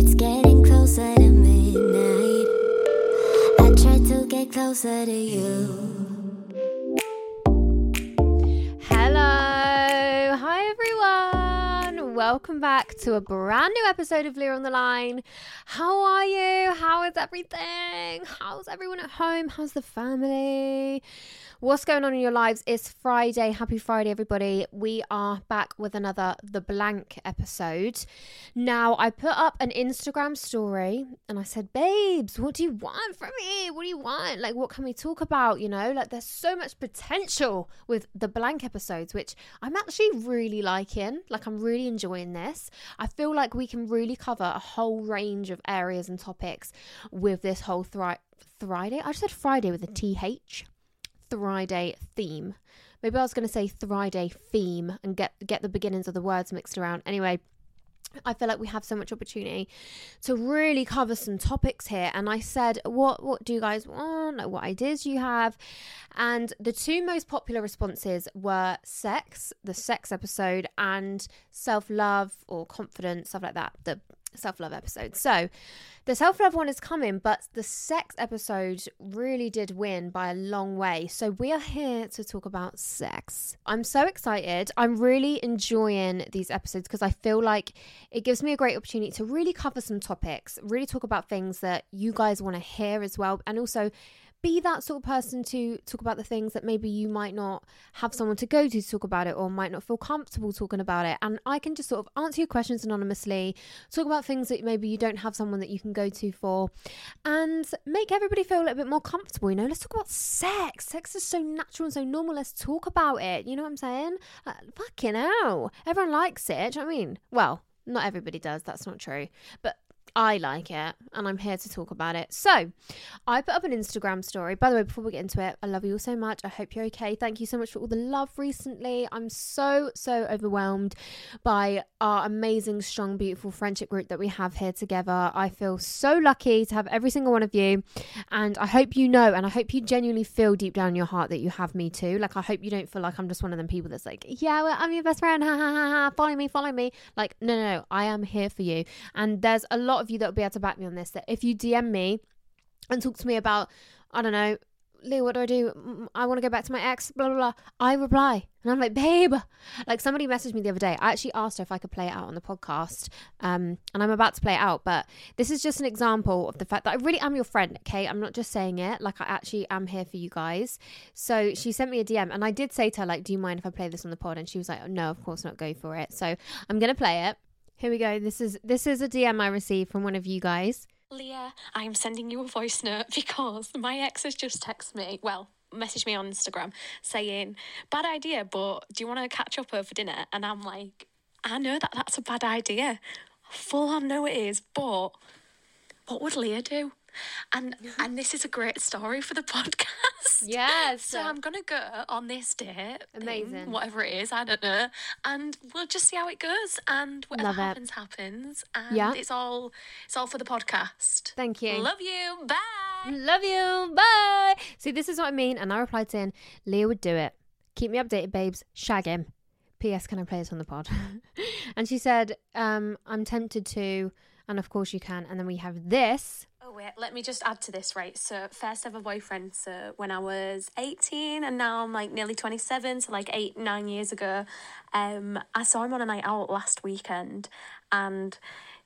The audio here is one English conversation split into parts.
It's getting closer to midnight. I try to get closer to you. Hello. Hi, everyone. Welcome back to a brand new episode of Leah on the Line. How are you? How is everything? How's everyone at home? How's the family? What's going on in your lives? It's Friday. Happy Friday, everybody. We are back with another The Blank episode. Now, I put up an Instagram story and I said, Babes, what do you want from me? What do you want? Like, what can we talk about? You know, like, there's so much potential with The Blank episodes, which I'm actually really liking. Like, I'm really enjoying this. I feel like we can really cover a whole range of areas and topics with this whole Thri- Friday. I just said Friday with a TH. Friday theme. Maybe I was going to say Friday theme and get get the beginnings of the words mixed around. Anyway, I feel like we have so much opportunity to really cover some topics here. And I said, what what do you guys want? Like, what ideas do you have? And the two most popular responses were sex, the sex episode, and self love or confidence, stuff like that. The self love episode. So the self love one is coming, but the sex episode really did win by a long way. So we are here to talk about sex. I'm so excited. I'm really enjoying these episodes because I feel like it gives me a great opportunity to really cover some topics, really talk about things that you guys want to hear as well, and also be that sort of person to talk about the things that maybe you might not have someone to go to to talk about it or might not feel comfortable talking about it. And I can just sort of answer your questions anonymously, talk about things that maybe you don't have someone that you can go to for, and make everybody feel a little bit more comfortable. You know, let's talk about sex. Sex is so natural and so normal. Let's talk about it. You know what I'm saying? Uh, fucking hell. Everyone likes it. Do you know I mean? Well, not everybody does. That's not true. But I like it and I'm here to talk about it. So, I put up an Instagram story. By the way, before we get into it, I love you all so much. I hope you're okay. Thank you so much for all the love recently. I'm so, so overwhelmed by our amazing, strong, beautiful friendship group that we have here together. I feel so lucky to have every single one of you. And I hope you know, and I hope you genuinely feel deep down in your heart that you have me too. Like, I hope you don't feel like I'm just one of them people that's like, yeah, well, I'm your best friend. Ha ha ha ha. Follow me, follow me. Like, no, no, no. I am here for you. And there's a lot of you that will be able to back me on this. That if you DM me and talk to me about, I don't know, Lou, what do I do? I want to go back to my ex, blah, blah, blah. I reply. And I'm like, babe. Like somebody messaged me the other day. I actually asked her if I could play it out on the podcast. Um, and I'm about to play it out. But this is just an example of the fact that I really am your friend, okay? I'm not just saying it. Like I actually am here for you guys. So she sent me a DM and I did say to her, like, do you mind if I play this on the pod? And she was like, no, of course not. Go for it. So I'm going to play it. Here we go. This is this is a DM I received from one of you guys. Leah, I am sending you a voice note because my ex has just texted me, well, messaged me on Instagram saying, bad idea, but do you want to catch up over dinner? And I'm like, I know that that's a bad idea. Full on know it is, but what would Leah do? And and this is a great story for the podcast. Yes. So I'm gonna go on this date. thing, Amazing. whatever it is, I don't know. And we'll just see how it goes. And whatever Love it. happens, happens. And Yeah. it's all it's all for the podcast. Thank you. Love you. Bye. Love you. Bye. See, this is what I mean. And I replied saying, Leah would do it. Keep me updated, babes. Shag him. P.S. Can I play this on the pod? and she said, um, I'm tempted to. And of course you can. And then we have this. Oh wait, let me just add to this, right? So first ever boyfriend, so when I was eighteen and now I'm like nearly twenty seven, so like eight, nine years ago. Um I saw him on a night out last weekend and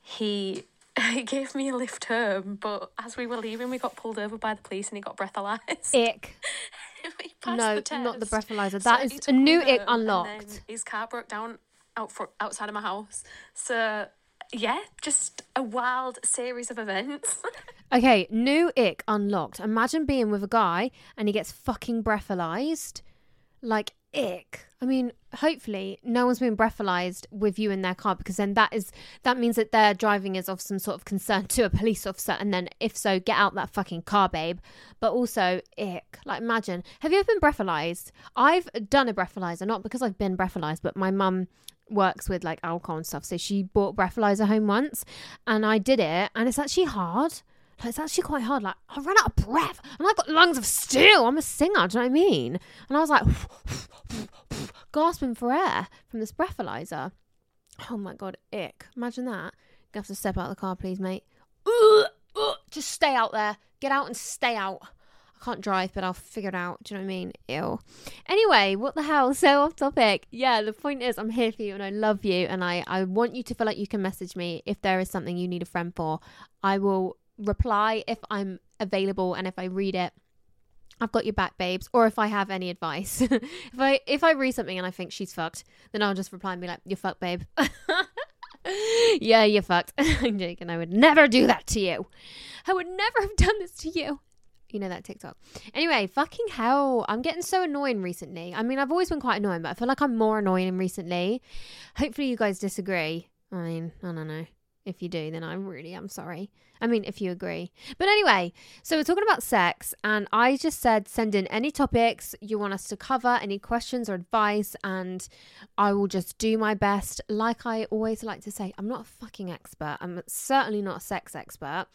he he gave me a lift home, but as we were leaving we got pulled over by the police and he got breathalyzed. Ick. No, the not the breathalyzer. So That he is a new ick home and then unlocked. His car broke down out for, outside of my house. So yeah, just a wild series of events. Okay, new ick unlocked. Imagine being with a guy and he gets fucking breathalyzed. Like, ick. I mean, hopefully no one's been breathalyzed with you in their car because then that is that means that their driving is of some sort of concern to a police officer and then if so, get out that fucking car, babe. But also, ick. Like imagine. Have you ever been breathalyzed? I've done a breathalyzer, not because I've been breathalyzed, but my mum works with like alcohol and stuff. So she bought breathalyzer home once and I did it and it's actually hard. Like, it's actually quite hard. Like I ran out of breath and I've got lungs of steel. I'm a singer, do you know what I mean? And I was like gasping for air from this breathalyzer. Oh my god, ick. Imagine that. You have to step out of the car, please, mate. Ugh, ugh. Just stay out there. Get out and stay out. Can't drive, but I'll figure it out. Do you know what I mean? Ew. Anyway, what the hell? So off topic. Yeah, the point is, I'm here for you and I love you. And I, I want you to feel like you can message me if there is something you need a friend for. I will reply if I'm available and if I read it. I've got your back, babes. Or if I have any advice, if I if I read something and I think she's fucked, then I'll just reply and be like, "You're fucked, babe." yeah, you're fucked. I'm joking. I would never do that to you. I would never have done this to you. You know that TikTok. Anyway, fucking hell. I'm getting so annoying recently. I mean, I've always been quite annoying, but I feel like I'm more annoying recently. Hopefully, you guys disagree. I mean, I don't know. If you do, then I really am sorry. I mean, if you agree. But anyway, so we're talking about sex, and I just said send in any topics you want us to cover, any questions or advice, and I will just do my best. Like I always like to say, I'm not a fucking expert. I'm certainly not a sex expert.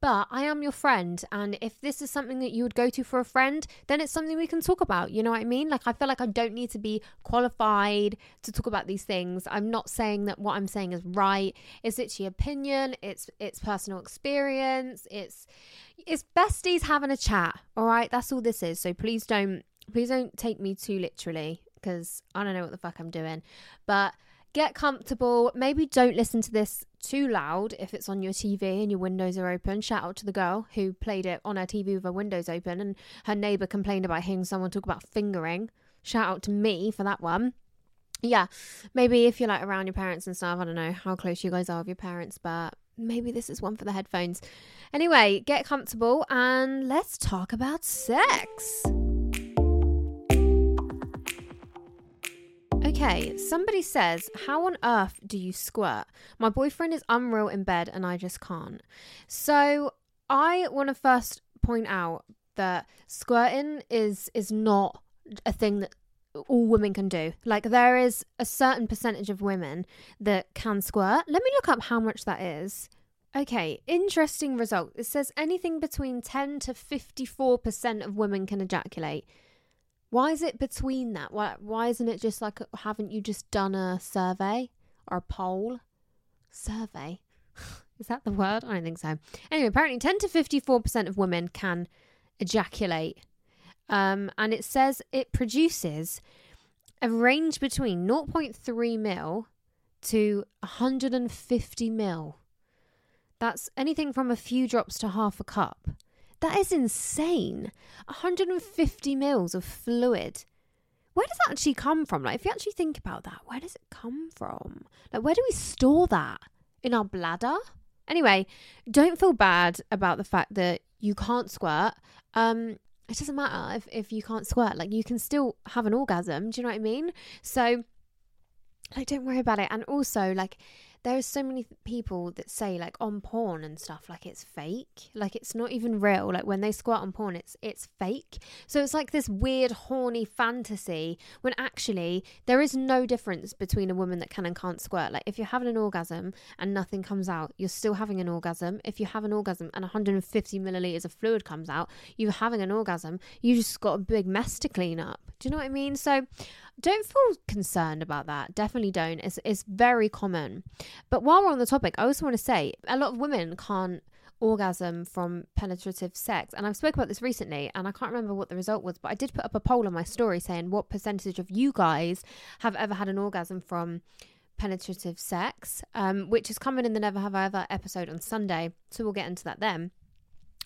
But I am your friend, and if this is something that you would go to for a friend, then it's something we can talk about. You know what I mean? Like, I feel like I don't need to be qualified to talk about these things. I'm not saying that what I'm saying is right. It's literally opinion. It's it's personal experience. It's it's besties having a chat. All right, that's all this is. So please don't please don't take me too literally because I don't know what the fuck I'm doing. But get comfortable. Maybe don't listen to this too loud if it's on your TV and your windows are open. Shout out to the girl who played it on her TV with her windows open and her neighbour complained about hearing someone talk about fingering. Shout out to me for that one. Yeah, maybe if you're like around your parents and stuff, I don't know how close you guys are with your parents, but maybe this is one for the headphones. Anyway, get comfortable and let's talk about sex. Okay, somebody says, How on earth do you squirt? My boyfriend is unreal in bed and I just can't. So, I want to first point out that squirting is is not a thing that all women can do. Like there is a certain percentage of women that can squirt. Let me look up how much that is. Okay, interesting result. It says anything between 10 to 54% of women can ejaculate. Why is it between that? Why why isn't it just like haven't you just done a survey or a poll? Survey. Is that the word? I don't think so. Anyway, apparently 10 to 54% of women can ejaculate. Um, and it says it produces a range between 0.3 mil to 150 mil. That's anything from a few drops to half a cup. That is insane. 150 mils of fluid. Where does that actually come from? Like, if you actually think about that, where does it come from? Like, where do we store that? In our bladder? Anyway, don't feel bad about the fact that you can't squirt. Um, it doesn't matter if, if you can't squirt. Like, you can still have an orgasm. Do you know what I mean? So, like, don't worry about it. And also, like, there are so many th- people that say like on porn and stuff like it's fake. Like it's not even real. Like when they squirt on porn it's it's fake. So it's like this weird horny fantasy when actually there is no difference between a woman that can and can't squirt. Like if you're having an orgasm and nothing comes out you're still having an orgasm. If you have an orgasm and 150 milliliters of fluid comes out you're having an orgasm. You just got a big mess to clean up. Do you know what i mean? So don't feel concerned about that. Definitely don't. It's it's very common. But while we're on the topic, I also want to say a lot of women can't orgasm from penetrative sex. And I've spoke about this recently and I can't remember what the result was, but I did put up a poll on my story saying what percentage of you guys have ever had an orgasm from penetrative sex, um, which is coming in the Never Have I Ever episode on Sunday. So we'll get into that then.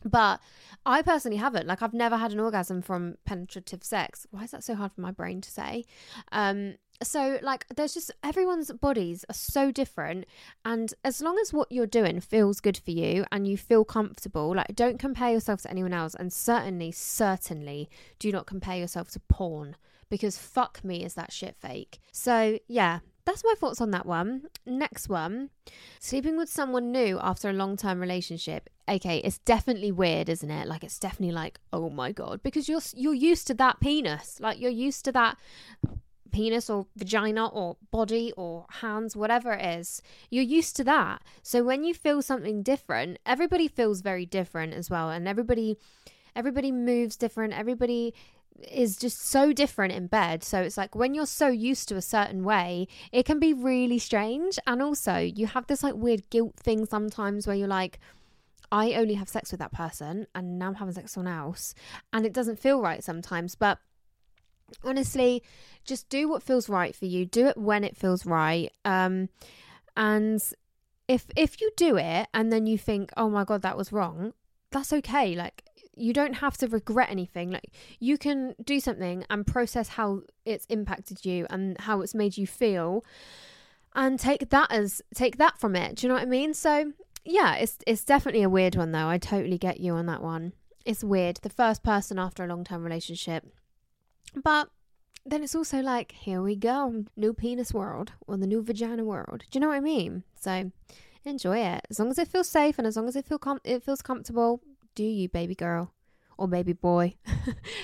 But I personally haven't. Like, I've never had an orgasm from penetrative sex. Why is that so hard for my brain to say? Um, so, like, there's just everyone's bodies are so different. And as long as what you're doing feels good for you and you feel comfortable, like, don't compare yourself to anyone else. And certainly, certainly do not compare yourself to porn because fuck me, is that shit fake. So, yeah, that's my thoughts on that one. Next one sleeping with someone new after a long term relationship. Okay, it's definitely weird, isn't it? Like, it's definitely like, oh my God, because you're, you're used to that penis. Like, you're used to that penis or vagina or body or hands, whatever it is. You're used to that. So when you feel something different, everybody feels very different as well. And everybody, everybody moves different. Everybody is just so different in bed. So it's like when you're so used to a certain way, it can be really strange. And also, you have this like weird guilt thing sometimes where you're like, I only have sex with that person and now I'm having sex with someone else. And it doesn't feel right sometimes. But honestly, just do what feels right for you. Do it when it feels right. Um, and if if you do it and then you think, oh my god, that was wrong, that's okay. Like you don't have to regret anything. Like you can do something and process how it's impacted you and how it's made you feel and take that as take that from it. Do you know what I mean? So yeah, it's it's definitely a weird one though. I totally get you on that one. It's weird. The first person after a long term relationship. But then it's also like, here we go. New penis world or the new vagina world. Do you know what I mean? So enjoy it. As long as it feels safe and as long as it feel com- it feels comfortable, do you, baby girl or baby boy?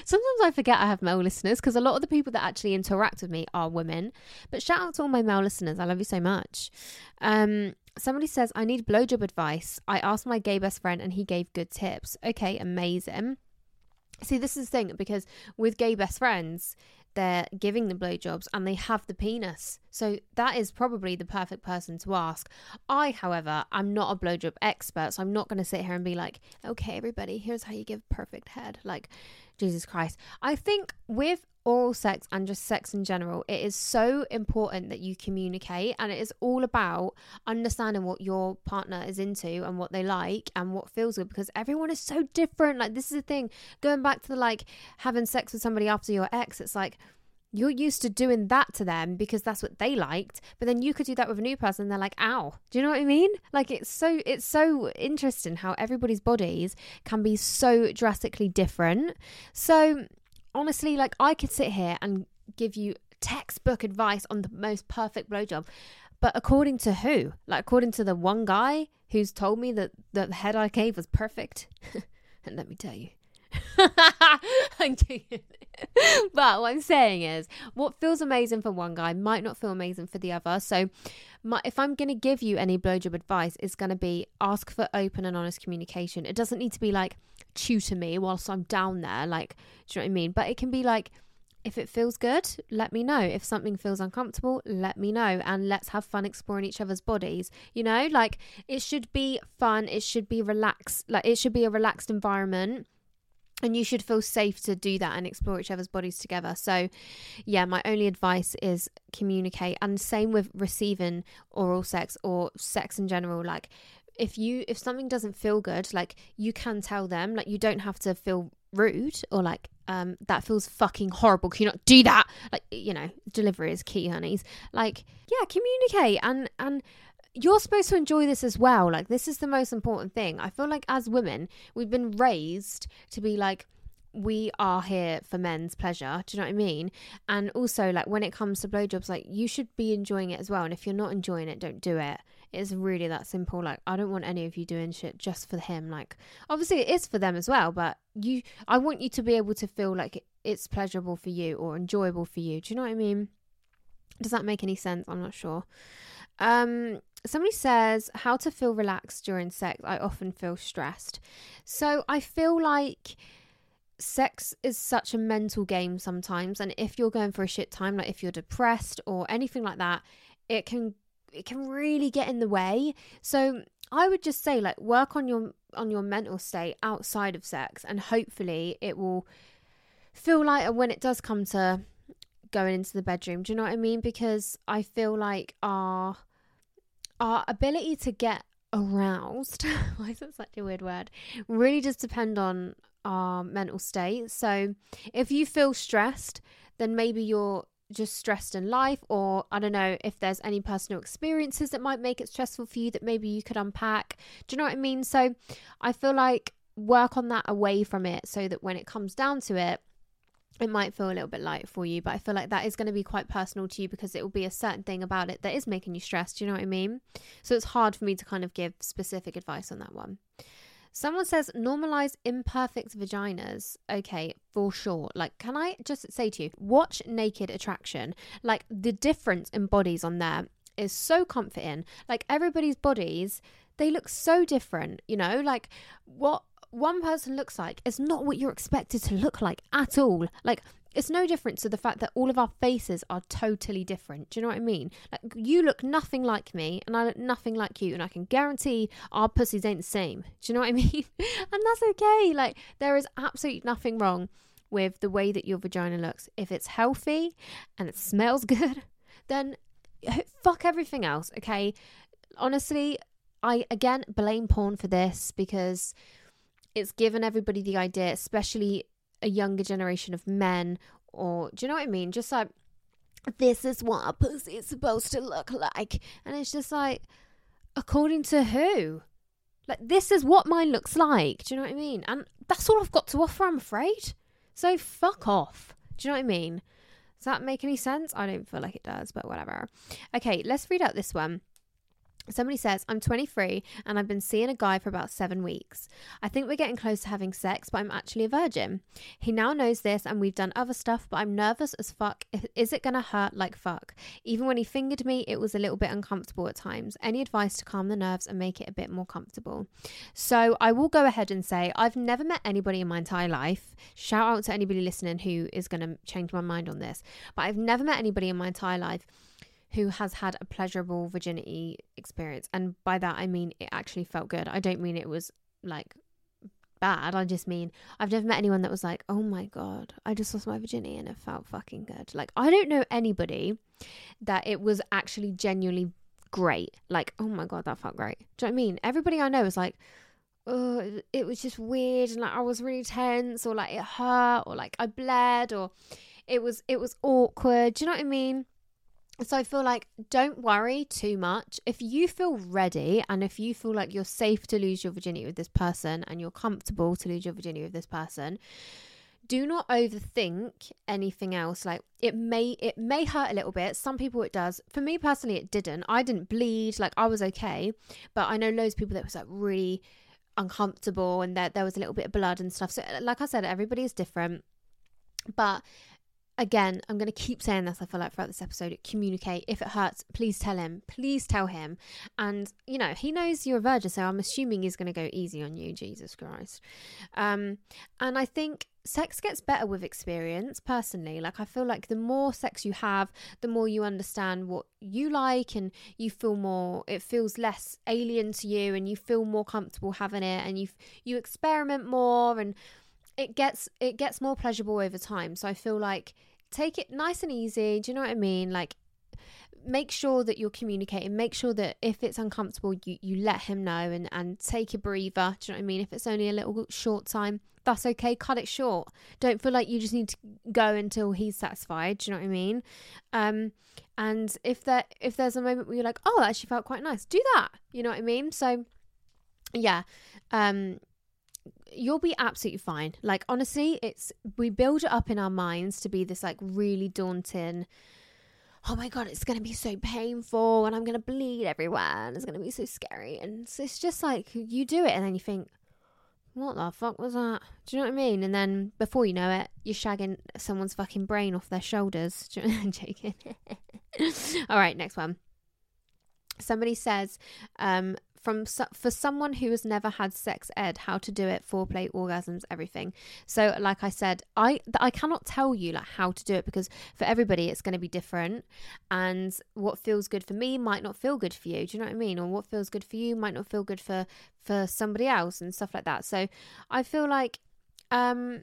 Sometimes I forget I have male listeners because a lot of the people that actually interact with me are women. But shout out to all my male listeners. I love you so much. Um, somebody says, I need blowjob advice. I asked my gay best friend and he gave good tips. Okay, amazing. See, this is the thing because with gay best friends, they're giving the blowjobs and they have the penis. So that is probably the perfect person to ask. I, however, I'm not a blowjob expert, so I'm not going to sit here and be like, okay, everybody, here's how you give perfect head. Like, Jesus Christ. I think with oral sex and just sex in general, it is so important that you communicate and it is all about understanding what your partner is into and what they like and what feels good because everyone is so different. Like, this is the thing going back to the like having sex with somebody after your ex, it's like, you're used to doing that to them because that's what they liked but then you could do that with a new person they're like ow. Do you know what i mean? Like it's so it's so interesting how everybody's bodies can be so drastically different. So honestly like i could sit here and give you textbook advice on the most perfect blowjob but according to who? Like according to the one guy who's told me that the head i gave was perfect? And let me tell you I'm joking. but what I'm saying is, what feels amazing for one guy might not feel amazing for the other. So, my, if I'm going to give you any blowjob advice, it's going to be ask for open and honest communication. It doesn't need to be like tutor me whilst I'm down there. Like, do you know what I mean? But it can be like, if it feels good, let me know. If something feels uncomfortable, let me know. And let's have fun exploring each other's bodies. You know, like it should be fun. It should be relaxed. Like it should be a relaxed environment and you should feel safe to do that and explore each other's bodies together. So, yeah, my only advice is communicate, and same with receiving oral sex or sex in general. Like, if you if something doesn't feel good, like you can tell them. Like, you don't have to feel rude or like um that feels fucking horrible can you not do that like you know delivery is key honeys like yeah communicate and and you're supposed to enjoy this as well. Like, this is the most important thing. I feel like as women, we've been raised to be like, we are here for men's pleasure. Do you know what I mean? And also, like, when it comes to blowjobs, like, you should be enjoying it as well. And if you're not enjoying it, don't do it. It's really that simple. Like, I don't want any of you doing shit just for him. Like, obviously, it is for them as well, but you, I want you to be able to feel like it's pleasurable for you or enjoyable for you. Do you know what I mean? Does that make any sense? I'm not sure. Um, somebody says how to feel relaxed during sex. I often feel stressed. So I feel like sex is such a mental game sometimes and if you're going for a shit time like if you're depressed or anything like that it can it can really get in the way so i would just say like work on your on your mental state outside of sex, and hopefully it will feel lighter when it does come to going into the bedroom. Do you know what I mean? Because I feel like our our ability to get aroused, why is that such a weird word? Really does depend on our mental state. So if you feel stressed, then maybe you're just stressed in life, or I don't know if there's any personal experiences that might make it stressful for you that maybe you could unpack. Do you know what I mean? So I feel like work on that away from it so that when it comes down to it, it might feel a little bit light for you, but I feel like that is going to be quite personal to you because it will be a certain thing about it that is making you stressed. Do you know what I mean? So it's hard for me to kind of give specific advice on that one. Someone says normalize imperfect vaginas. Okay, for sure. Like, can I just say to you, watch Naked Attraction? Like, the difference in bodies on there is so comforting. Like, everybody's bodies, they look so different, you know? Like, what one person looks like is not what you're expected to look like at all. Like, it's no different to the fact that all of our faces are totally different. Do you know what I mean? Like, you look nothing like me, and I look nothing like you, and I can guarantee our pussies ain't the same. Do you know what I mean? and that's okay. Like, there is absolutely nothing wrong with the way that your vagina looks. If it's healthy and it smells good, then fuck everything else, okay? Honestly, I again blame porn for this because it's given everybody the idea, especially a younger generation of men, or do you know what I mean? Just like, this is what a pussy is supposed to look like. And it's just like, according to who? Like, this is what mine looks like. Do you know what I mean? And that's all I've got to offer, I'm afraid. So fuck off. Do you know what I mean? Does that make any sense? I don't feel like it does, but whatever. Okay, let's read out this one. Somebody says, I'm 23 and I've been seeing a guy for about seven weeks. I think we're getting close to having sex, but I'm actually a virgin. He now knows this and we've done other stuff, but I'm nervous as fuck. Is it gonna hurt like fuck? Even when he fingered me, it was a little bit uncomfortable at times. Any advice to calm the nerves and make it a bit more comfortable? So I will go ahead and say, I've never met anybody in my entire life. Shout out to anybody listening who is gonna change my mind on this, but I've never met anybody in my entire life who has had a pleasurable virginity experience. And by that, I mean it actually felt good. I don't mean it was like bad. I just mean I've never met anyone that was like, oh my God, I just lost my virginity and it felt fucking good. Like, I don't know anybody that it was actually genuinely great. Like, oh my God, that felt great. Do you know what I mean? Everybody I know is like, oh, it was just weird and like I was really tense or like it hurt or like I bled or it was it was awkward. Do you know what I mean? So I feel like don't worry too much. If you feel ready and if you feel like you're safe to lose your virginity with this person and you're comfortable to lose your virginity with this person, do not overthink anything else. Like it may it may hurt a little bit. Some people it does. For me personally it didn't. I didn't bleed. Like i was okay. But i know loads of people that was like really uncomfortable and that there was a little bit of blood and stuff. So like i said everybody is different. But again, I'm going to keep saying this, I feel like, throughout this episode communicate. If it hurts, please tell him. Please tell him. And, you know, he knows you're a virgin, so I'm assuming he's going to go easy on you, Jesus Christ. Um, and I think sex gets better with experience, personally. Like, I feel like the more sex you have, the more you understand what you like, and you feel more, it feels less alien to you, and you feel more comfortable having it, and you, you experiment more, and, it gets it gets more pleasurable over time. So I feel like take it nice and easy. Do you know what I mean? Like make sure that you're communicating. Make sure that if it's uncomfortable, you, you let him know and, and take a breather. Do you know what I mean? If it's only a little short time, that's okay. Cut it short. Don't feel like you just need to go until he's satisfied. Do you know what I mean? Um, and if there if there's a moment where you're like, oh, that actually felt quite nice, do that. You know what I mean? So yeah. Um, you'll be absolutely fine. Like honestly, it's we build it up in our minds to be this like really daunting oh my god, it's gonna be so painful and I'm gonna bleed everywhere and it's gonna be so scary. And so it's just like you do it and then you think, what the fuck was that? Do you know what I mean? And then before you know it, you're shagging someone's fucking brain off their shoulders. Do you know I'm joking. All right, next one. Somebody says, um, from for someone who has never had sex ed, how to do it, foreplay, orgasms, everything. So, like I said, I I cannot tell you like how to do it because for everybody it's going to be different, and what feels good for me might not feel good for you. Do you know what I mean? Or what feels good for you might not feel good for for somebody else and stuff like that. So, I feel like um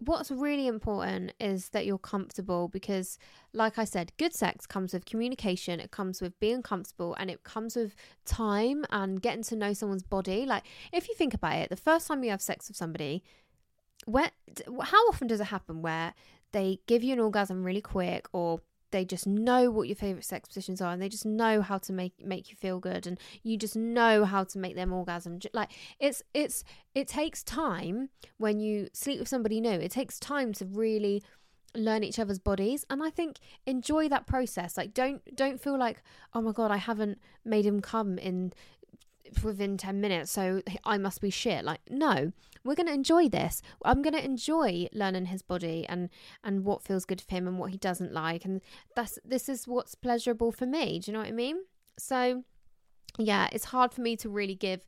what's really important is that you're comfortable because like i said good sex comes with communication it comes with being comfortable and it comes with time and getting to know someone's body. Like if you think about it the first time you have sex with somebody where how often does it happen where they give you an orgasm really quick or they just know what your favorite sex positions are and they just know how to make make you feel good and you just know how to make them orgasm. Like it's it's it takes time when you sleep with somebody new. It takes time to really learn each other's bodies and i think enjoy that process. Like don't don't feel like oh my god i haven't made him come in within 10 minutes so i must be shit. Like no we're going to enjoy this. I'm going to enjoy learning his body and and what feels good for him and what he doesn't like and that's this is what's pleasurable for me. Do you know what i mean? So yeah it's hard for me to really give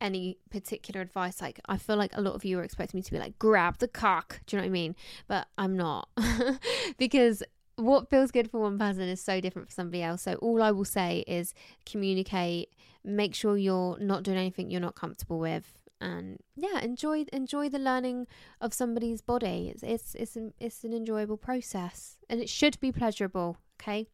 any particular advice. Like i feel like a lot of you are expecting me to be like grab the cock. Do you know what i mean? But i'm not. Because what feels good for one person is so different for somebody else. So all I will say is communicate, make sure you're not doing anything you're not comfortable with and yeah, enjoy enjoy the learning of somebody's body. It's it's it's an, it's an enjoyable process and it should be pleasurable, okay?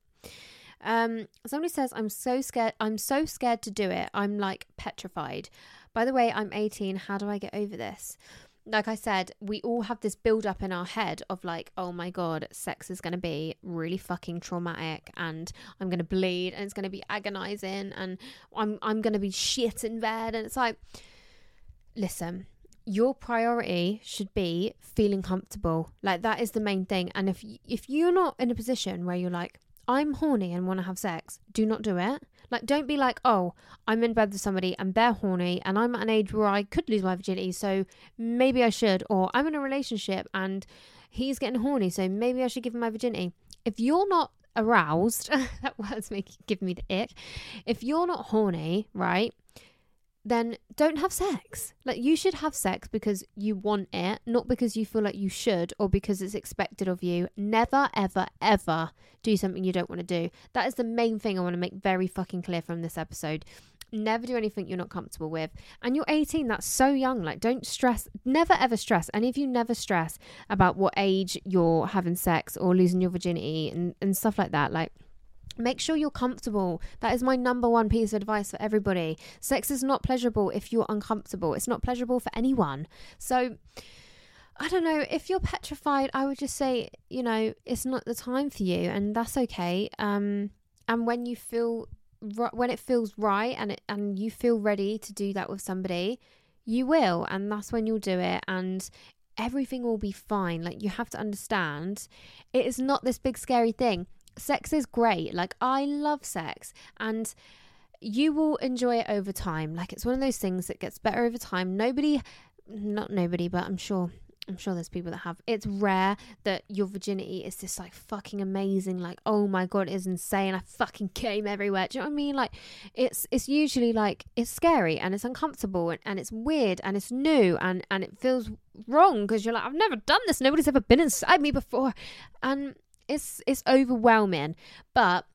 Um somebody says I'm so scared I'm so scared to do it. I'm like petrified. By the way, I'm 18. How do I get over this? Like I said, we all have this build up in our head of like, oh my god, sex is going to be really fucking traumatic and I'm going to bleed and it's going to be agonizing and I'm I'm going to be shit in bed and it's like listen, your priority should be feeling comfortable. Like that is the main thing. And if if you're not in a position where you're like, I'm horny and want to have sex, do not do it. Like, don't be like, oh, I'm in bed with somebody and they're horny and I'm at an age where I could lose my virginity, so maybe I should. Or I'm in a relationship and he's getting horny, so maybe I should give him my virginity. If you're not aroused, that word's making give me the ick. If you're not horny, right? Then don't have sex. Like you should have sex because you want it, not because you feel like you should or because it's expected of you. Never, ever, ever do something you don't want to do. That is the main thing I want to make very fucking clear from this episode. Never do anything you're not comfortable with. And you're 18, that's so young. Like, don't stress, never ever stress. Any of you never stress about what age you're having sex or losing your virginity and, and stuff like that. Like, Make sure you're comfortable. That is my number one piece of advice for everybody. Sex is not pleasurable if you're uncomfortable. It's not pleasurable for anyone. So, I don't know. If you're petrified, I would just say, you know, it's not the time for you, and that's okay. Um, and when you feel, when it feels right, and it, and you feel ready to do that with somebody, you will, and that's when you'll do it. And everything will be fine. Like you have to understand, it is not this big scary thing sex is great. Like, I love sex. And you will enjoy it over time. Like, it's one of those things that gets better over time. Nobody, not nobody, but I'm sure. I'm sure there's people that have. It's rare that your virginity is just like fucking amazing. Like, oh my god, it's insane. I fucking came everywhere. Do you know what I mean? Like, it's it's usually like it's scary and it's uncomfortable and, and it's weird and it's new and and it feels wrong because you're like, I've never done this. Nobody's ever been inside me before, and it's it's overwhelming, but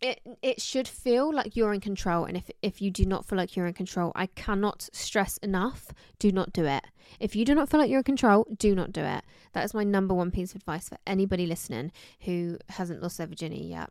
it it should feel like you're in control and if if you do not feel like you're in control i cannot stress enough do not do it. If you do not feel like you're in control do not do it. That is my number one piece of advice for anybody listening who hasn't lost their virginity yet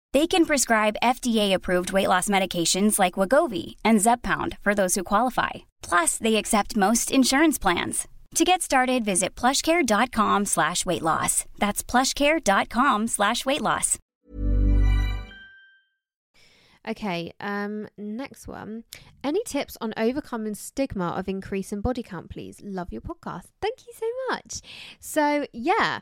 They can prescribe FDA-approved weight loss medications like Wegovy and Zepbound for those who qualify. Plus, they accept most insurance plans. To get started, visit plushcare.com slash weight loss. That's plushcare.com slash weight loss. Okay, um, next one. Any tips on overcoming stigma of increase in body count, please? Love your podcast. Thank you so much. So, yeah,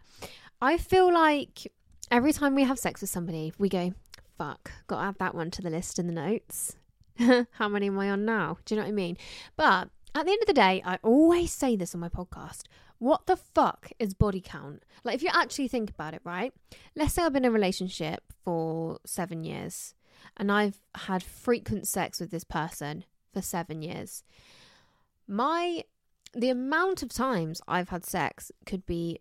I feel like every time we have sex with somebody, we go, fuck, got to add that one to the list in the notes. How many am I on now? Do you know what I mean? But at the end of the day, I always say this on my podcast. What the fuck is body count? Like, if you actually think about it, right? Let's say I've been in a relationship for seven years and I've had frequent sex with this person for seven years. My the amount of times I've had sex could be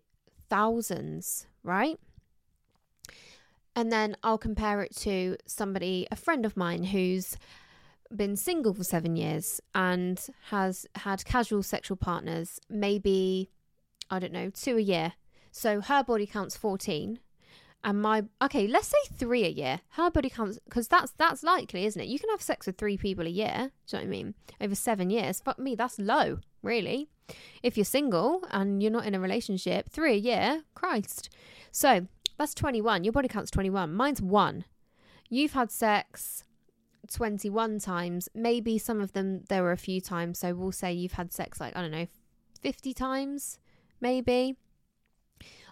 thousands, right? And then I'll compare it to somebody, a friend of mine who's been single for seven years and has had casual sexual partners, maybe, I don't know, two a year. So her body count's 14 and my okay let's say three a year. Her body counts because that's that's likely isn't it? You can have sex with three people a year do you know what i mean? Over seven years fuck me that's low really. If you're single and you're not in a relationship three a year christ. So that's 21 your body count's 21 mine's one. You've had sex 21 times. Maybe some of them there were a few times. So we'll say you've had sex like i don't know 50 times maybe.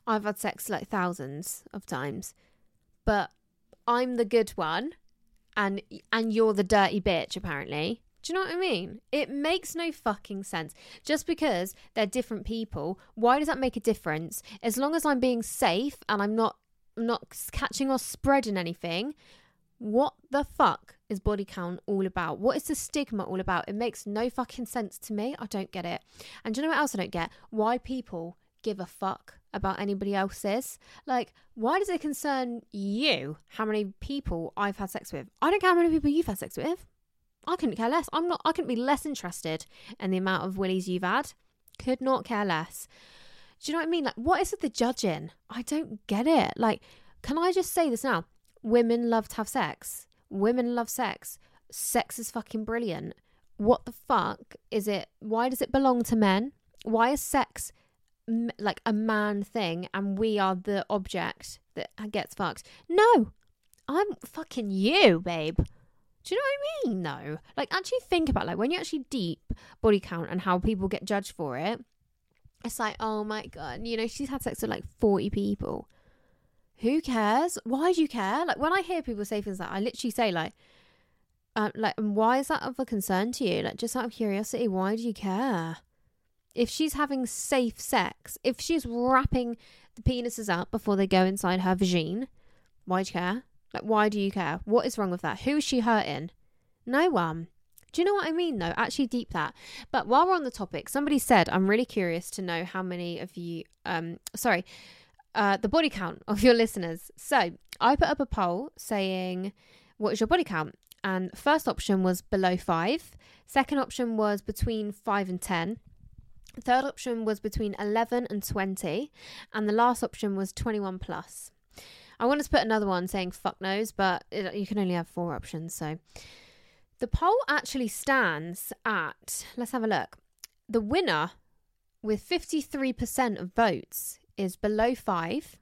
I've had sex like thousands of times, but I'm the good one, and and you're the dirty bitch. Apparently, do you know what I mean? It makes no fucking sense. Just because they're different people, why does that make a difference? As long as I'm being safe and I'm not I'm not catching or spreading anything, what the fuck is body count all about? What is the stigma all about? It makes no fucking sense to me. I don't get it. And do you know what else I don't get? Why people give a fuck about anybody else's. Like, why does it concern you how many people I've had sex with? I don't care how many people you've had sex with. I couldn't care less. I'm not I couldn't be less interested in the amount of willies you've had. Could not care less. Do you know what I mean? Like, what is the judging? I don't get it. Like, can I just say this now? Women love to have sex. Women love sex. Sex is fucking brilliant. What the fuck is it? Why does it belong to men? Why is sex like a man thing and we are the object that gets fucked. No, I'm fucking you, babe. Do you know what I mean? No. Like, actually think about like when you actually deep body count and how people get judged for it. It's like, oh my god, you know, she's had sex with like 40 people. Who cares? Why do you care? Like when I hear people say things like I literally say like um, like why is that of a concern to you? Like just out of curiosity, why do you care? if she's having safe sex, if she's wrapping the penises up before they go inside her vagina, why do you care? Like, why do you care? What is wrong with that? Who is she hurting? No one. Do you know what I mean, though? Actually, deep that. But while we're on the topic, somebody said, I'm really curious to know how many of you, um, sorry, uh, the body count of your listeners. So I put up a poll saying, What is your body count? And first option was below five. Second option was between five and 10 Third option was between 11 and 20, and the last option was 21 plus. I wanted to put another one saying fuck knows, but it, you can only have four options. So the poll actually stands at, let's have a look. The winner with 53% of votes is below five.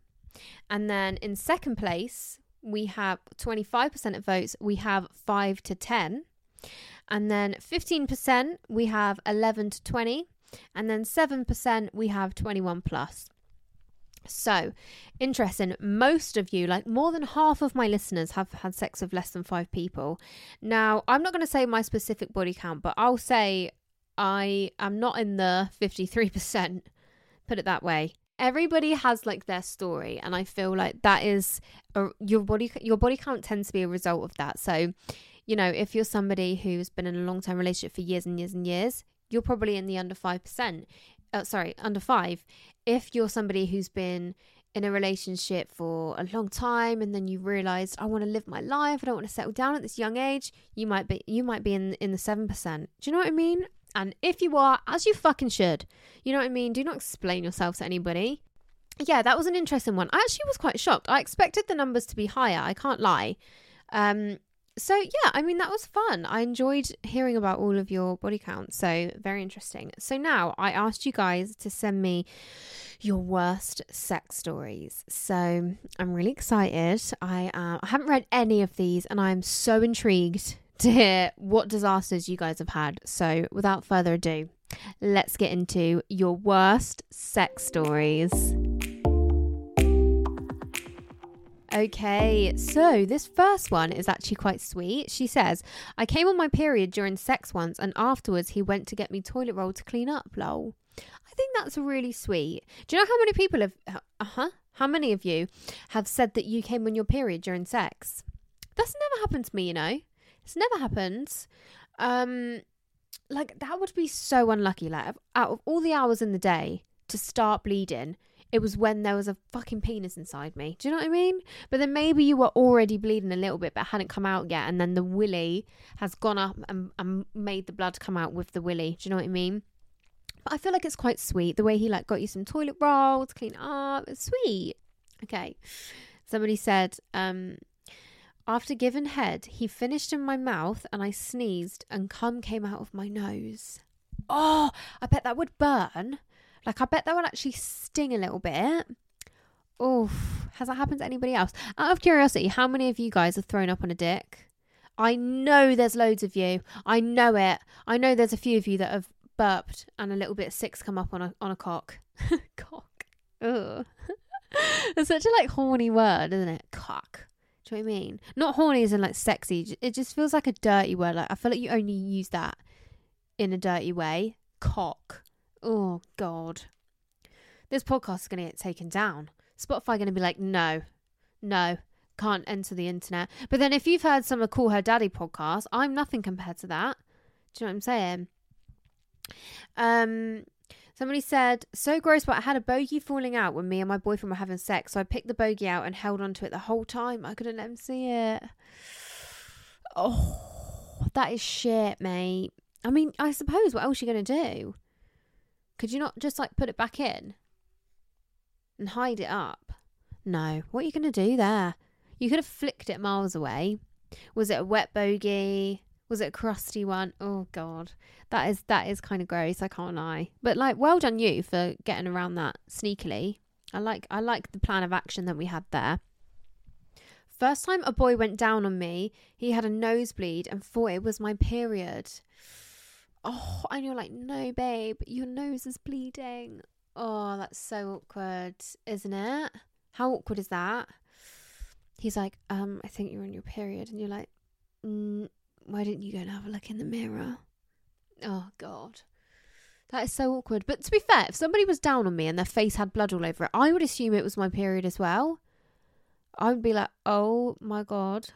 And then in second place, we have 25% of votes, we have five to 10. And then 15%, we have 11 to 20. And then 7%, we have 21 plus. So, interesting. Most of you, like more than half of my listeners, have had sex with less than five people. Now, I'm not going to say my specific body count, but I'll say I am not in the 53%. Put it that way. Everybody has like their story, and I feel like that is a, your body. Your body count tends to be a result of that. So, you know, if you're somebody who's been in a long term relationship for years and years and years, you're probably in the under five percent. Uh, sorry, under five if you're somebody who's been in a relationship for a long time and then you realize I want to live my life, I don't want to settle down at this young age, you might be you might be in in the 7%. Do you know what I mean? And if you are, as you fucking should. You know what I mean? Do not explain yourself to anybody. Yeah, that was an interesting one. I actually was quite shocked. I expected the numbers to be higher, I can't lie. Um so yeah, I mean that was fun. I enjoyed hearing about all of your body counts. So very interesting. So now I asked you guys to send me your worst sex stories. So I'm really excited. I uh, I haven't read any of these, and I'm so intrigued to hear what disasters you guys have had. So without further ado, let's get into your worst sex stories. Okay, so this first one is actually quite sweet. She says, I came on my period during sex once, and afterwards he went to get me toilet roll to clean up. Lol. I think that's really sweet. Do you know how many people have, uh huh? How many of you have said that you came on your period during sex? That's never happened to me, you know? It's never happened. Um, like, that would be so unlucky. Like, out of all the hours in the day to start bleeding, it was when there was a fucking penis inside me. Do you know what I mean? But then maybe you were already bleeding a little bit but hadn't come out yet, and then the willy has gone up and, and made the blood come out with the willy. Do you know what I mean? But I feel like it's quite sweet the way he like got you some toilet rolls, clean up. It's sweet. Okay. Somebody said, um, after given head, he finished in my mouth and I sneezed and cum came out of my nose. Oh, I bet that would burn. Like, I bet that would actually sting a little bit. Oof. Has that happened to anybody else? Out of curiosity, how many of you guys have thrown up on a dick? I know there's loads of you. I know it. I know there's a few of you that have burped and a little bit of six come up on a on a cock. cock. Ugh. it's such a like horny word, isn't it? Cock. Do you know what I mean? Not horny as in like sexy. It just feels like a dirty word. Like I feel like you only use that in a dirty way. Cock. Oh God. This podcast is going to get taken down. Spotify going to be like, no, no, can't enter the internet. But then if you've heard some of Call Her Daddy podcast, I'm nothing compared to that. Do you know what I'm saying? Um, somebody said, so gross, but I had a bogey falling out when me and my boyfriend were having sex. So I picked the bogey out and held onto it the whole time. I couldn't let him see it. Oh, that is shit, mate. I mean, I suppose what else are you going to do? Could you not just like put it back in and hide it up? No. What are you going to do there? You could have flicked it miles away. Was it a wet bogey? Was it a crusty one? Oh god. That is that is kind of gross, I can't lie. But like well done you for getting around that sneakily. I like I like the plan of action that we had there. First time a boy went down on me, he had a nosebleed and thought it was my period. Oh, and you're like, no, babe, your nose is bleeding. Oh, that's so awkward, isn't it? How awkward is that? He's like, um, I think you're on your period. And you're like, mm, why didn't you go and have a look in the mirror? Oh, God. That is so awkward. But to be fair, if somebody was down on me and their face had blood all over it, I would assume it was my period as well. I would be like, oh my God.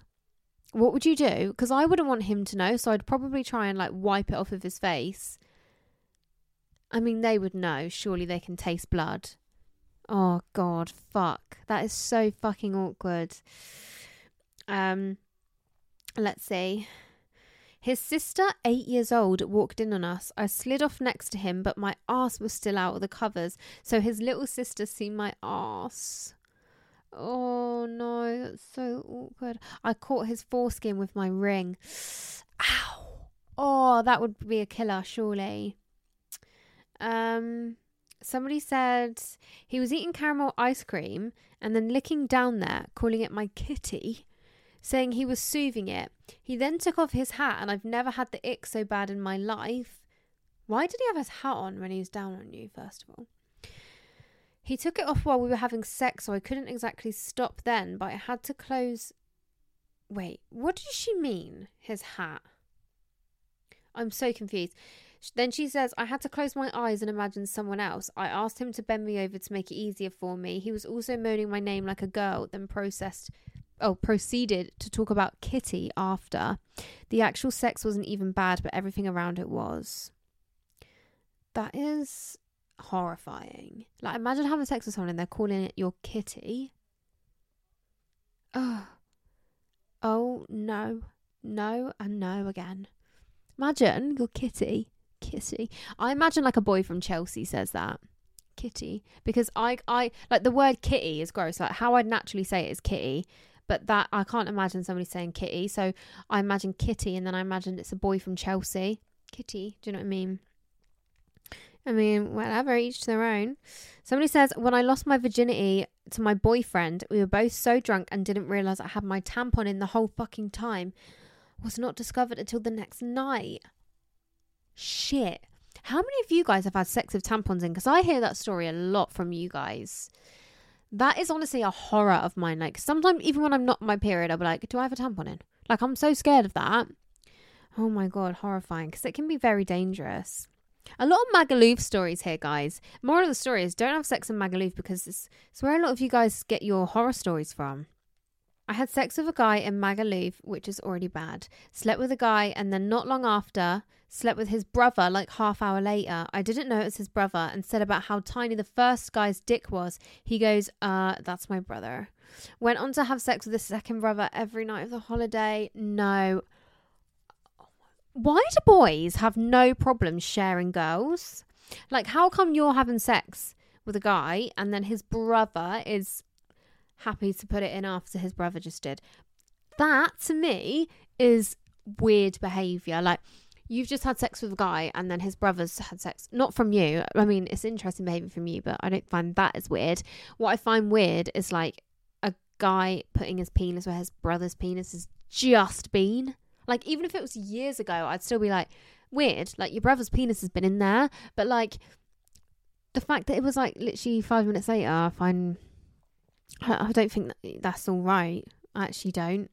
What would you do? Because I wouldn't want him to know, so I'd probably try and like wipe it off of his face. I mean, they would know. Surely they can taste blood. Oh god, fuck. That is so fucking awkward. Um let's see. His sister, eight years old, walked in on us. I slid off next to him, but my ass was still out of the covers, so his little sister seen my ass. Oh no, that's so awkward. I caught his foreskin with my ring. Ow. Oh, that would be a killer, surely. Um, somebody said he was eating caramel ice cream and then licking down there, calling it my kitty, saying he was soothing it. He then took off his hat, and I've never had the ick so bad in my life. Why did he have his hat on when he was down on you, first of all? He took it off while we were having sex, so I couldn't exactly stop then, but I had to close. Wait, what does she mean? His hat? I'm so confused. Then she says, I had to close my eyes and imagine someone else. I asked him to bend me over to make it easier for me. He was also moaning my name like a girl, then processed oh, proceeded to talk about Kitty after. The actual sex wasn't even bad, but everything around it was. That is horrifying. Like imagine having sex with someone and they're calling it your kitty. Oh. Oh no. No and no again. Imagine your kitty. Kitty. I imagine like a boy from Chelsea says that. Kitty. Because I I like the word kitty is gross. Like how I'd naturally say it is kitty. But that I can't imagine somebody saying kitty. So I imagine kitty and then I imagine it's a boy from Chelsea. Kitty. Do you know what I mean? I mean, whatever, each to their own. Somebody says, when I lost my virginity to my boyfriend, we were both so drunk and didn't realize I had my tampon in the whole fucking time. Was not discovered until the next night. Shit. How many of you guys have had sex with tampons in? Because I hear that story a lot from you guys. That is honestly a horror of mine. Like, sometimes, even when I'm not my period, I'll be like, do I have a tampon in? Like, I'm so scared of that. Oh my God, horrifying. Because it can be very dangerous. A lot of Magaluf stories here, guys. More of the story is don't have sex in Magaluf because it's, it's where a lot of you guys get your horror stories from. I had sex with a guy in Magaluf, which is already bad. Slept with a guy, and then not long after, slept with his brother like half hour later. I didn't know it was his brother and said about how tiny the first guy's dick was. He goes, uh, that's my brother. Went on to have sex with the second brother every night of the holiday. No. Why do boys have no problem sharing girls? Like, how come you're having sex with a guy and then his brother is happy to put it in after his brother just did? That to me is weird behavior. Like, you've just had sex with a guy and then his brother's had sex. Not from you. I mean, it's interesting behavior from you, but I don't find that as weird. What I find weird is like a guy putting his penis where his brother's penis has just been. Like, even if it was years ago, I'd still be like, weird. Like, your brother's penis has been in there. But, like, the fact that it was, like, literally five minutes later, I find. I don't think that that's all right. I actually don't.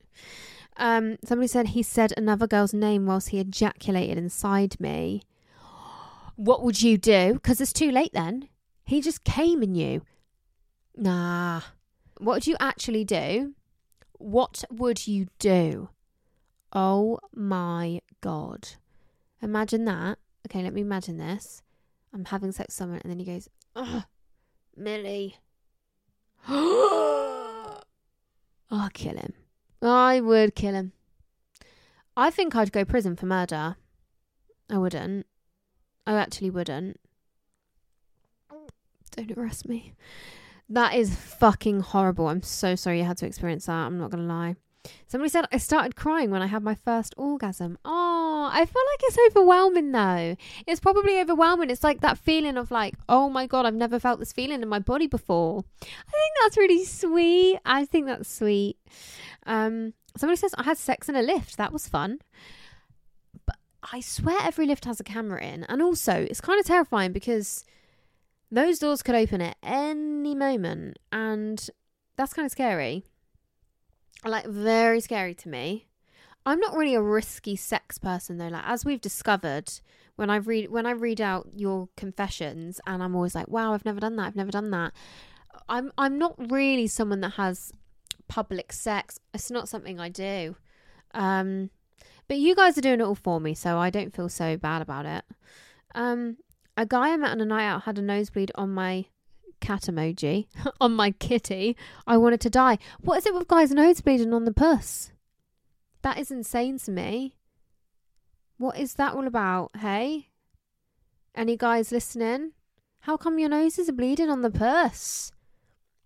Um, somebody said he said another girl's name whilst he ejaculated inside me. What would you do? Because it's too late then. He just came in you. Nah. What would you actually do? What would you do? Oh my god. Imagine that. Okay, let me imagine this. I'm having sex with someone and then he goes, Ugh, Millie. I'll oh, kill him. I would kill him. I think I'd go prison for murder. I wouldn't. I actually wouldn't. Don't arrest me. That is fucking horrible. I'm so sorry you had to experience that. I'm not going to lie. Somebody said I started crying when I had my first orgasm. Oh, I feel like it's overwhelming though. It's probably overwhelming. It's like that feeling of like, oh my god, I've never felt this feeling in my body before. I think that's really sweet. I think that's sweet. Um, somebody says I had sex in a lift. That was fun. But I swear every lift has a camera in, and also it's kind of terrifying because those doors could open at any moment, and that's kind of scary like very scary to me. I'm not really a risky sex person though. Like as we've discovered, when I read when I read out your confessions, and I'm always like, wow, I've never done that. I've never done that. I'm I'm not really someone that has public sex. It's not something I do. Um, but you guys are doing it all for me, so I don't feel so bad about it. Um, a guy I met on a night out had a nosebleed on my cat emoji on my kitty, I wanted to die. What is it with guys nose bleeding on the puss? That is insane to me. What is that all about, hey? Any guys listening? How come your noses are bleeding on the puss?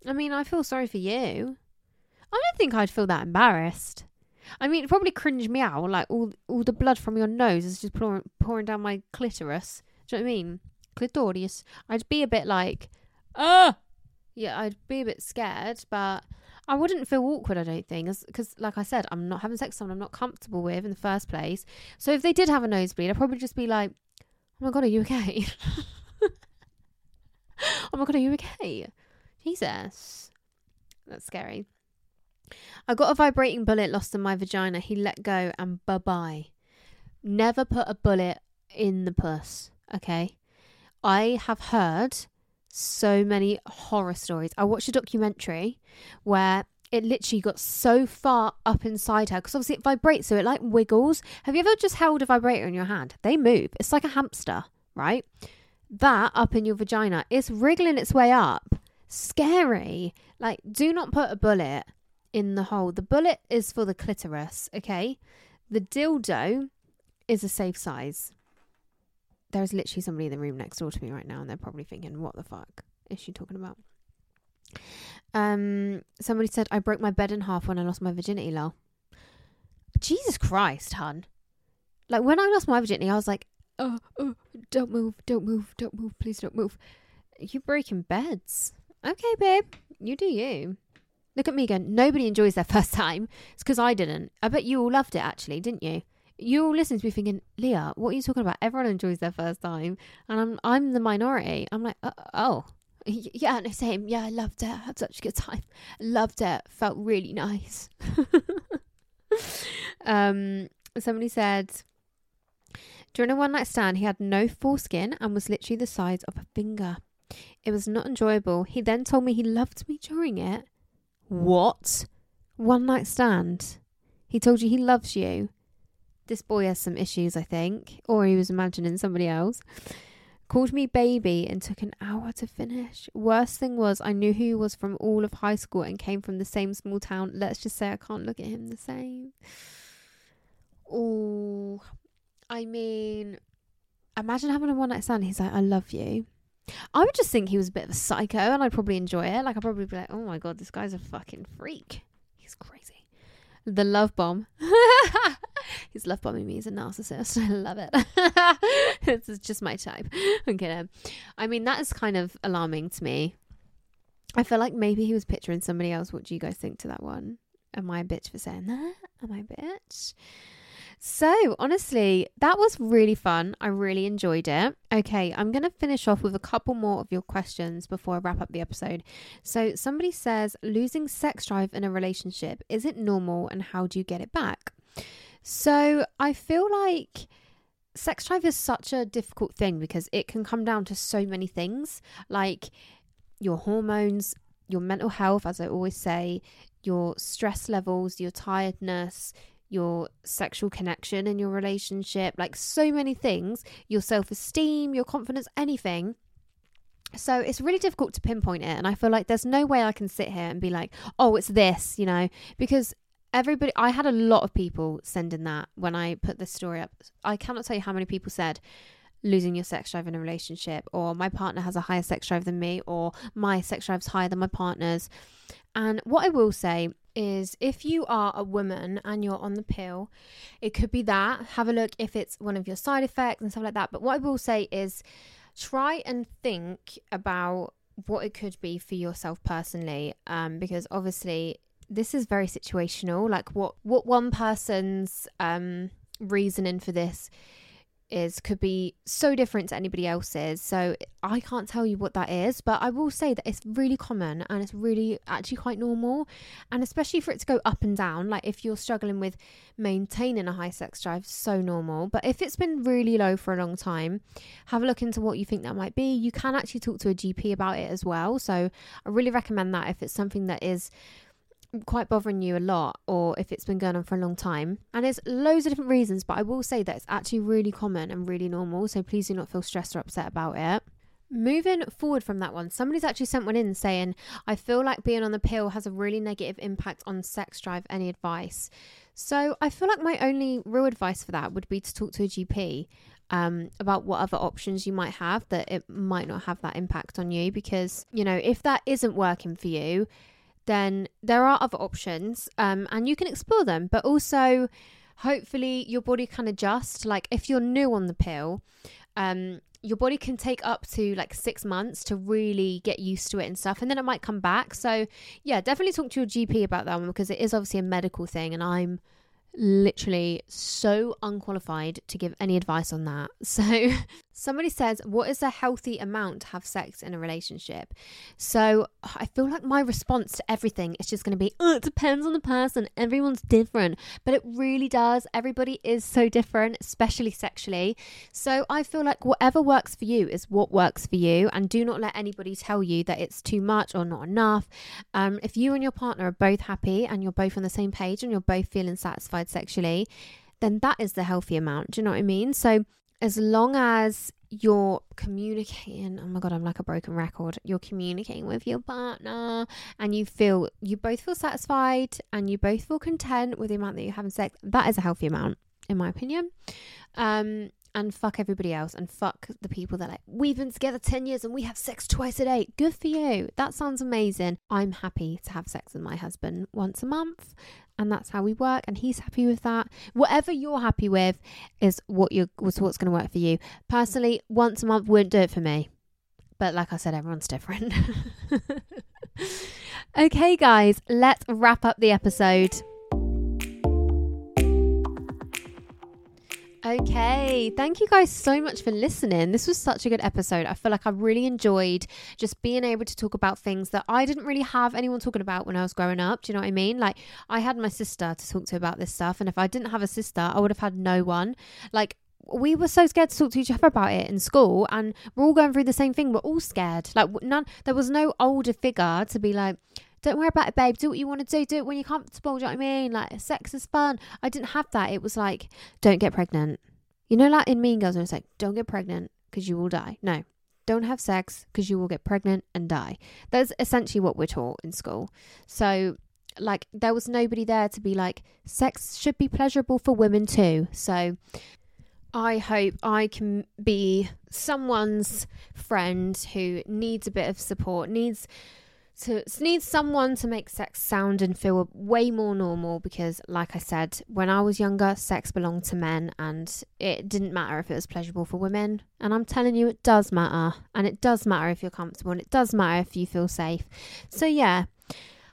I mean, I feel sorry for you. I don't think I'd feel that embarrassed. I mean, it probably cringe me out, like all all the blood from your nose is just pouring, pouring down my clitoris. Do you know what I mean? Clitorius. I'd be a bit like, ah! Yeah, I'd be a bit scared, but I wouldn't feel awkward, I don't think. Because, like I said, I'm not having sex with someone I'm not comfortable with in the first place. So if they did have a nosebleed, I'd probably just be like, oh my God, are you okay? oh my God, are you okay? Jesus. That's scary. I got a vibrating bullet lost in my vagina. He let go and bye bye. Never put a bullet in the puss, okay? I have heard so many horror stories. I watched a documentary where it literally got so far up inside her because obviously it vibrates, so it like wiggles. Have you ever just held a vibrator in your hand? They move. It's like a hamster, right? That up in your vagina, it's wriggling its way up. Scary. Like, do not put a bullet in the hole. The bullet is for the clitoris, okay? The dildo is a safe size. There's literally somebody in the room next door to me right now, and they're probably thinking, what the fuck is she talking about? Um, somebody said, I broke my bed in half when I lost my virginity, lol. Jesus Christ, hun. Like, when I lost my virginity, I was like, oh, oh, don't move, don't move, don't move, please don't move. You're breaking beds. Okay, babe, you do you. Look at me again. Nobody enjoys their first time. It's because I didn't. I bet you all loved it, actually, didn't you? You all listening to me thinking, Leah, what are you talking about? Everyone enjoys their first time, and I'm I'm the minority. I'm like, uh, oh, yeah, no, same. Yeah, I loved it. I had such a good time. Loved it. Felt really nice. um, somebody said during a one night stand, he had no foreskin and was literally the size of a finger. It was not enjoyable. He then told me he loved me during it. What? One night stand? He told you he loves you. This boy has some issues, I think, or he was imagining somebody else. Called me baby and took an hour to finish. Worst thing was, I knew who he was from all of high school and came from the same small town. Let's just say I can't look at him the same. Oh, I mean, imagine having a one night stand. He's like, I love you. I would just think he was a bit of a psycho and I'd probably enjoy it. Like, I'd probably be like, oh my God, this guy's a fucking freak. He's crazy. The love bomb. He's love bombing me. He's a narcissist. I love it. this is just my type. Okay. I mean, that is kind of alarming to me. I feel like maybe he was picturing somebody else. What do you guys think to that one? Am I a bitch for saying that? Am I a bitch? So, honestly, that was really fun. I really enjoyed it. Okay, I'm going to finish off with a couple more of your questions before I wrap up the episode. So, somebody says, losing sex drive in a relationship, is it normal and how do you get it back? So, I feel like sex drive is such a difficult thing because it can come down to so many things like your hormones, your mental health, as I always say, your stress levels, your tiredness, your sexual connection in your relationship, like so many things, your self esteem, your confidence, anything. So it's really difficult to pinpoint it. And I feel like there's no way I can sit here and be like, oh, it's this, you know, because everybody, I had a lot of people sending that when I put this story up. I cannot tell you how many people said, losing your sex drive in a relationship, or my partner has a higher sex drive than me, or my sex drive's higher than my partner's. And what I will say is if you are a woman and you're on the pill, it could be that. Have a look if it's one of your side effects and stuff like that. But what I will say is try and think about what it could be for yourself personally, um, because obviously this is very situational. Like what what one person's um, reasoning for this is could be so different to anybody else's. So I can't tell you what that is, but I will say that it's really common and it's really actually quite normal. And especially for it to go up and down, like if you're struggling with maintaining a high sex drive, so normal. But if it's been really low for a long time, have a look into what you think that might be. You can actually talk to a GP about it as well. So I really recommend that if it's something that is quite bothering you a lot or if it's been going on for a long time. And there's loads of different reasons, but I will say that it's actually really common and really normal. So please do not feel stressed or upset about it. Moving forward from that one, somebody's actually sent one in saying, I feel like being on the pill has a really negative impact on sex drive. Any advice? So I feel like my only real advice for that would be to talk to a GP um, about what other options you might have that it might not have that impact on you. Because, you know, if that isn't working for you, then there are other options um, and you can explore them. But also, hopefully, your body can adjust. Like if you're new on the pill, um, your body can take up to like six months to really get used to it and stuff, and then it might come back. So, yeah, definitely talk to your GP about that one because it is obviously a medical thing, and I'm literally so unqualified to give any advice on that. So, somebody says, What is a healthy amount to have sex in a relationship? So, I feel like my response to everything is just going to be, Oh, it depends on the person. Everyone's different. But it really does. Everybody is so different, especially sexually. So, I feel like whatever works for you is what works for you. And do not let anybody tell you that it's too much or not enough. Um, if you and your partner are both happy and you're both on the same page and you're both feeling satisfied sexually, then that is the healthy amount. Do you know what I mean? So, as long as you're communicating, oh my God, I'm like a broken record. You're communicating with your partner and you feel, you both feel satisfied and you both feel content with the amount that you're having sex, that is a healthy amount, in my opinion. Um, and fuck everybody else and fuck the people that like we've been together 10 years and we have sex twice a day good for you that sounds amazing i'm happy to have sex with my husband once a month and that's how we work and he's happy with that. Whatever you're happy with is what you're was what's going to work for you. Personally once a month wouldn't do it for me. But like i said everyone's different. Okay guys let's wrap up the episode Okay, thank you guys so much for listening. This was such a good episode. I feel like I really enjoyed just being able to talk about things that I didn't really have anyone talking about when I was growing up. Do you know what I mean? Like, I had my sister to talk to about this stuff, and if I didn't have a sister, I would have had no one. Like, we were so scared to talk to each other about it in school, and we're all going through the same thing. We're all scared. Like, none, there was no older figure to be like, don't worry about it, babe. Do what you want to do. Do it when you're comfortable. Do you know what I mean? Like, sex is fun. I didn't have that. It was like, don't get pregnant. You know, like in Mean Girls, when it's like, don't get pregnant because you will die. No, don't have sex because you will get pregnant and die. That's essentially what we're taught in school. So, like, there was nobody there to be like, sex should be pleasurable for women too. So, I hope I can be someone's friend who needs a bit of support, needs to need someone to make sex sound and feel way more normal because like i said when i was younger sex belonged to men and it didn't matter if it was pleasurable for women and i'm telling you it does matter and it does matter if you're comfortable and it does matter if you feel safe so yeah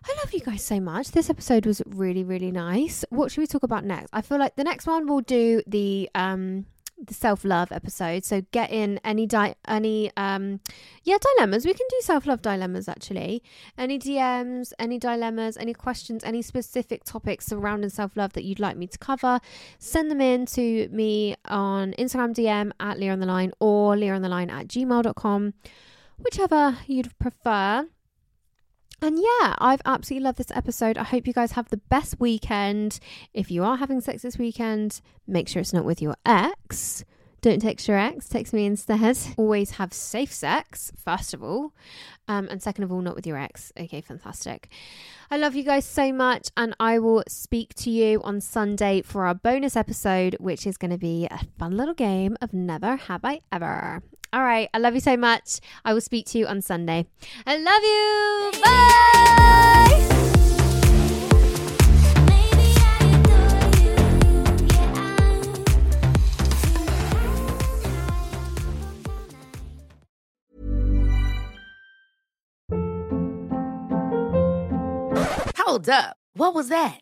I love you guys so much. This episode was really, really nice. What should we talk about next? I feel like the next one we'll do the um the self love episode. So get in any di- any um yeah dilemmas. We can do self love dilemmas actually. Any DMs, any dilemmas, any questions, any specific topics surrounding self love that you'd like me to cover. Send them in to me on Instagram DM at Leah on the line or Leah on the line at gmail.com. Whichever you'd prefer. And yeah, I've absolutely loved this episode. I hope you guys have the best weekend. If you are having sex this weekend, make sure it's not with your ex. Don't text your ex, text me instead. Always have safe sex, first of all. Um, and second of all, not with your ex. Okay, fantastic. I love you guys so much. And I will speak to you on Sunday for our bonus episode, which is going to be a fun little game of Never Have I Ever. All right. I love you so much. I will speak to you on Sunday. I love you. Bye. Hold up. What was that?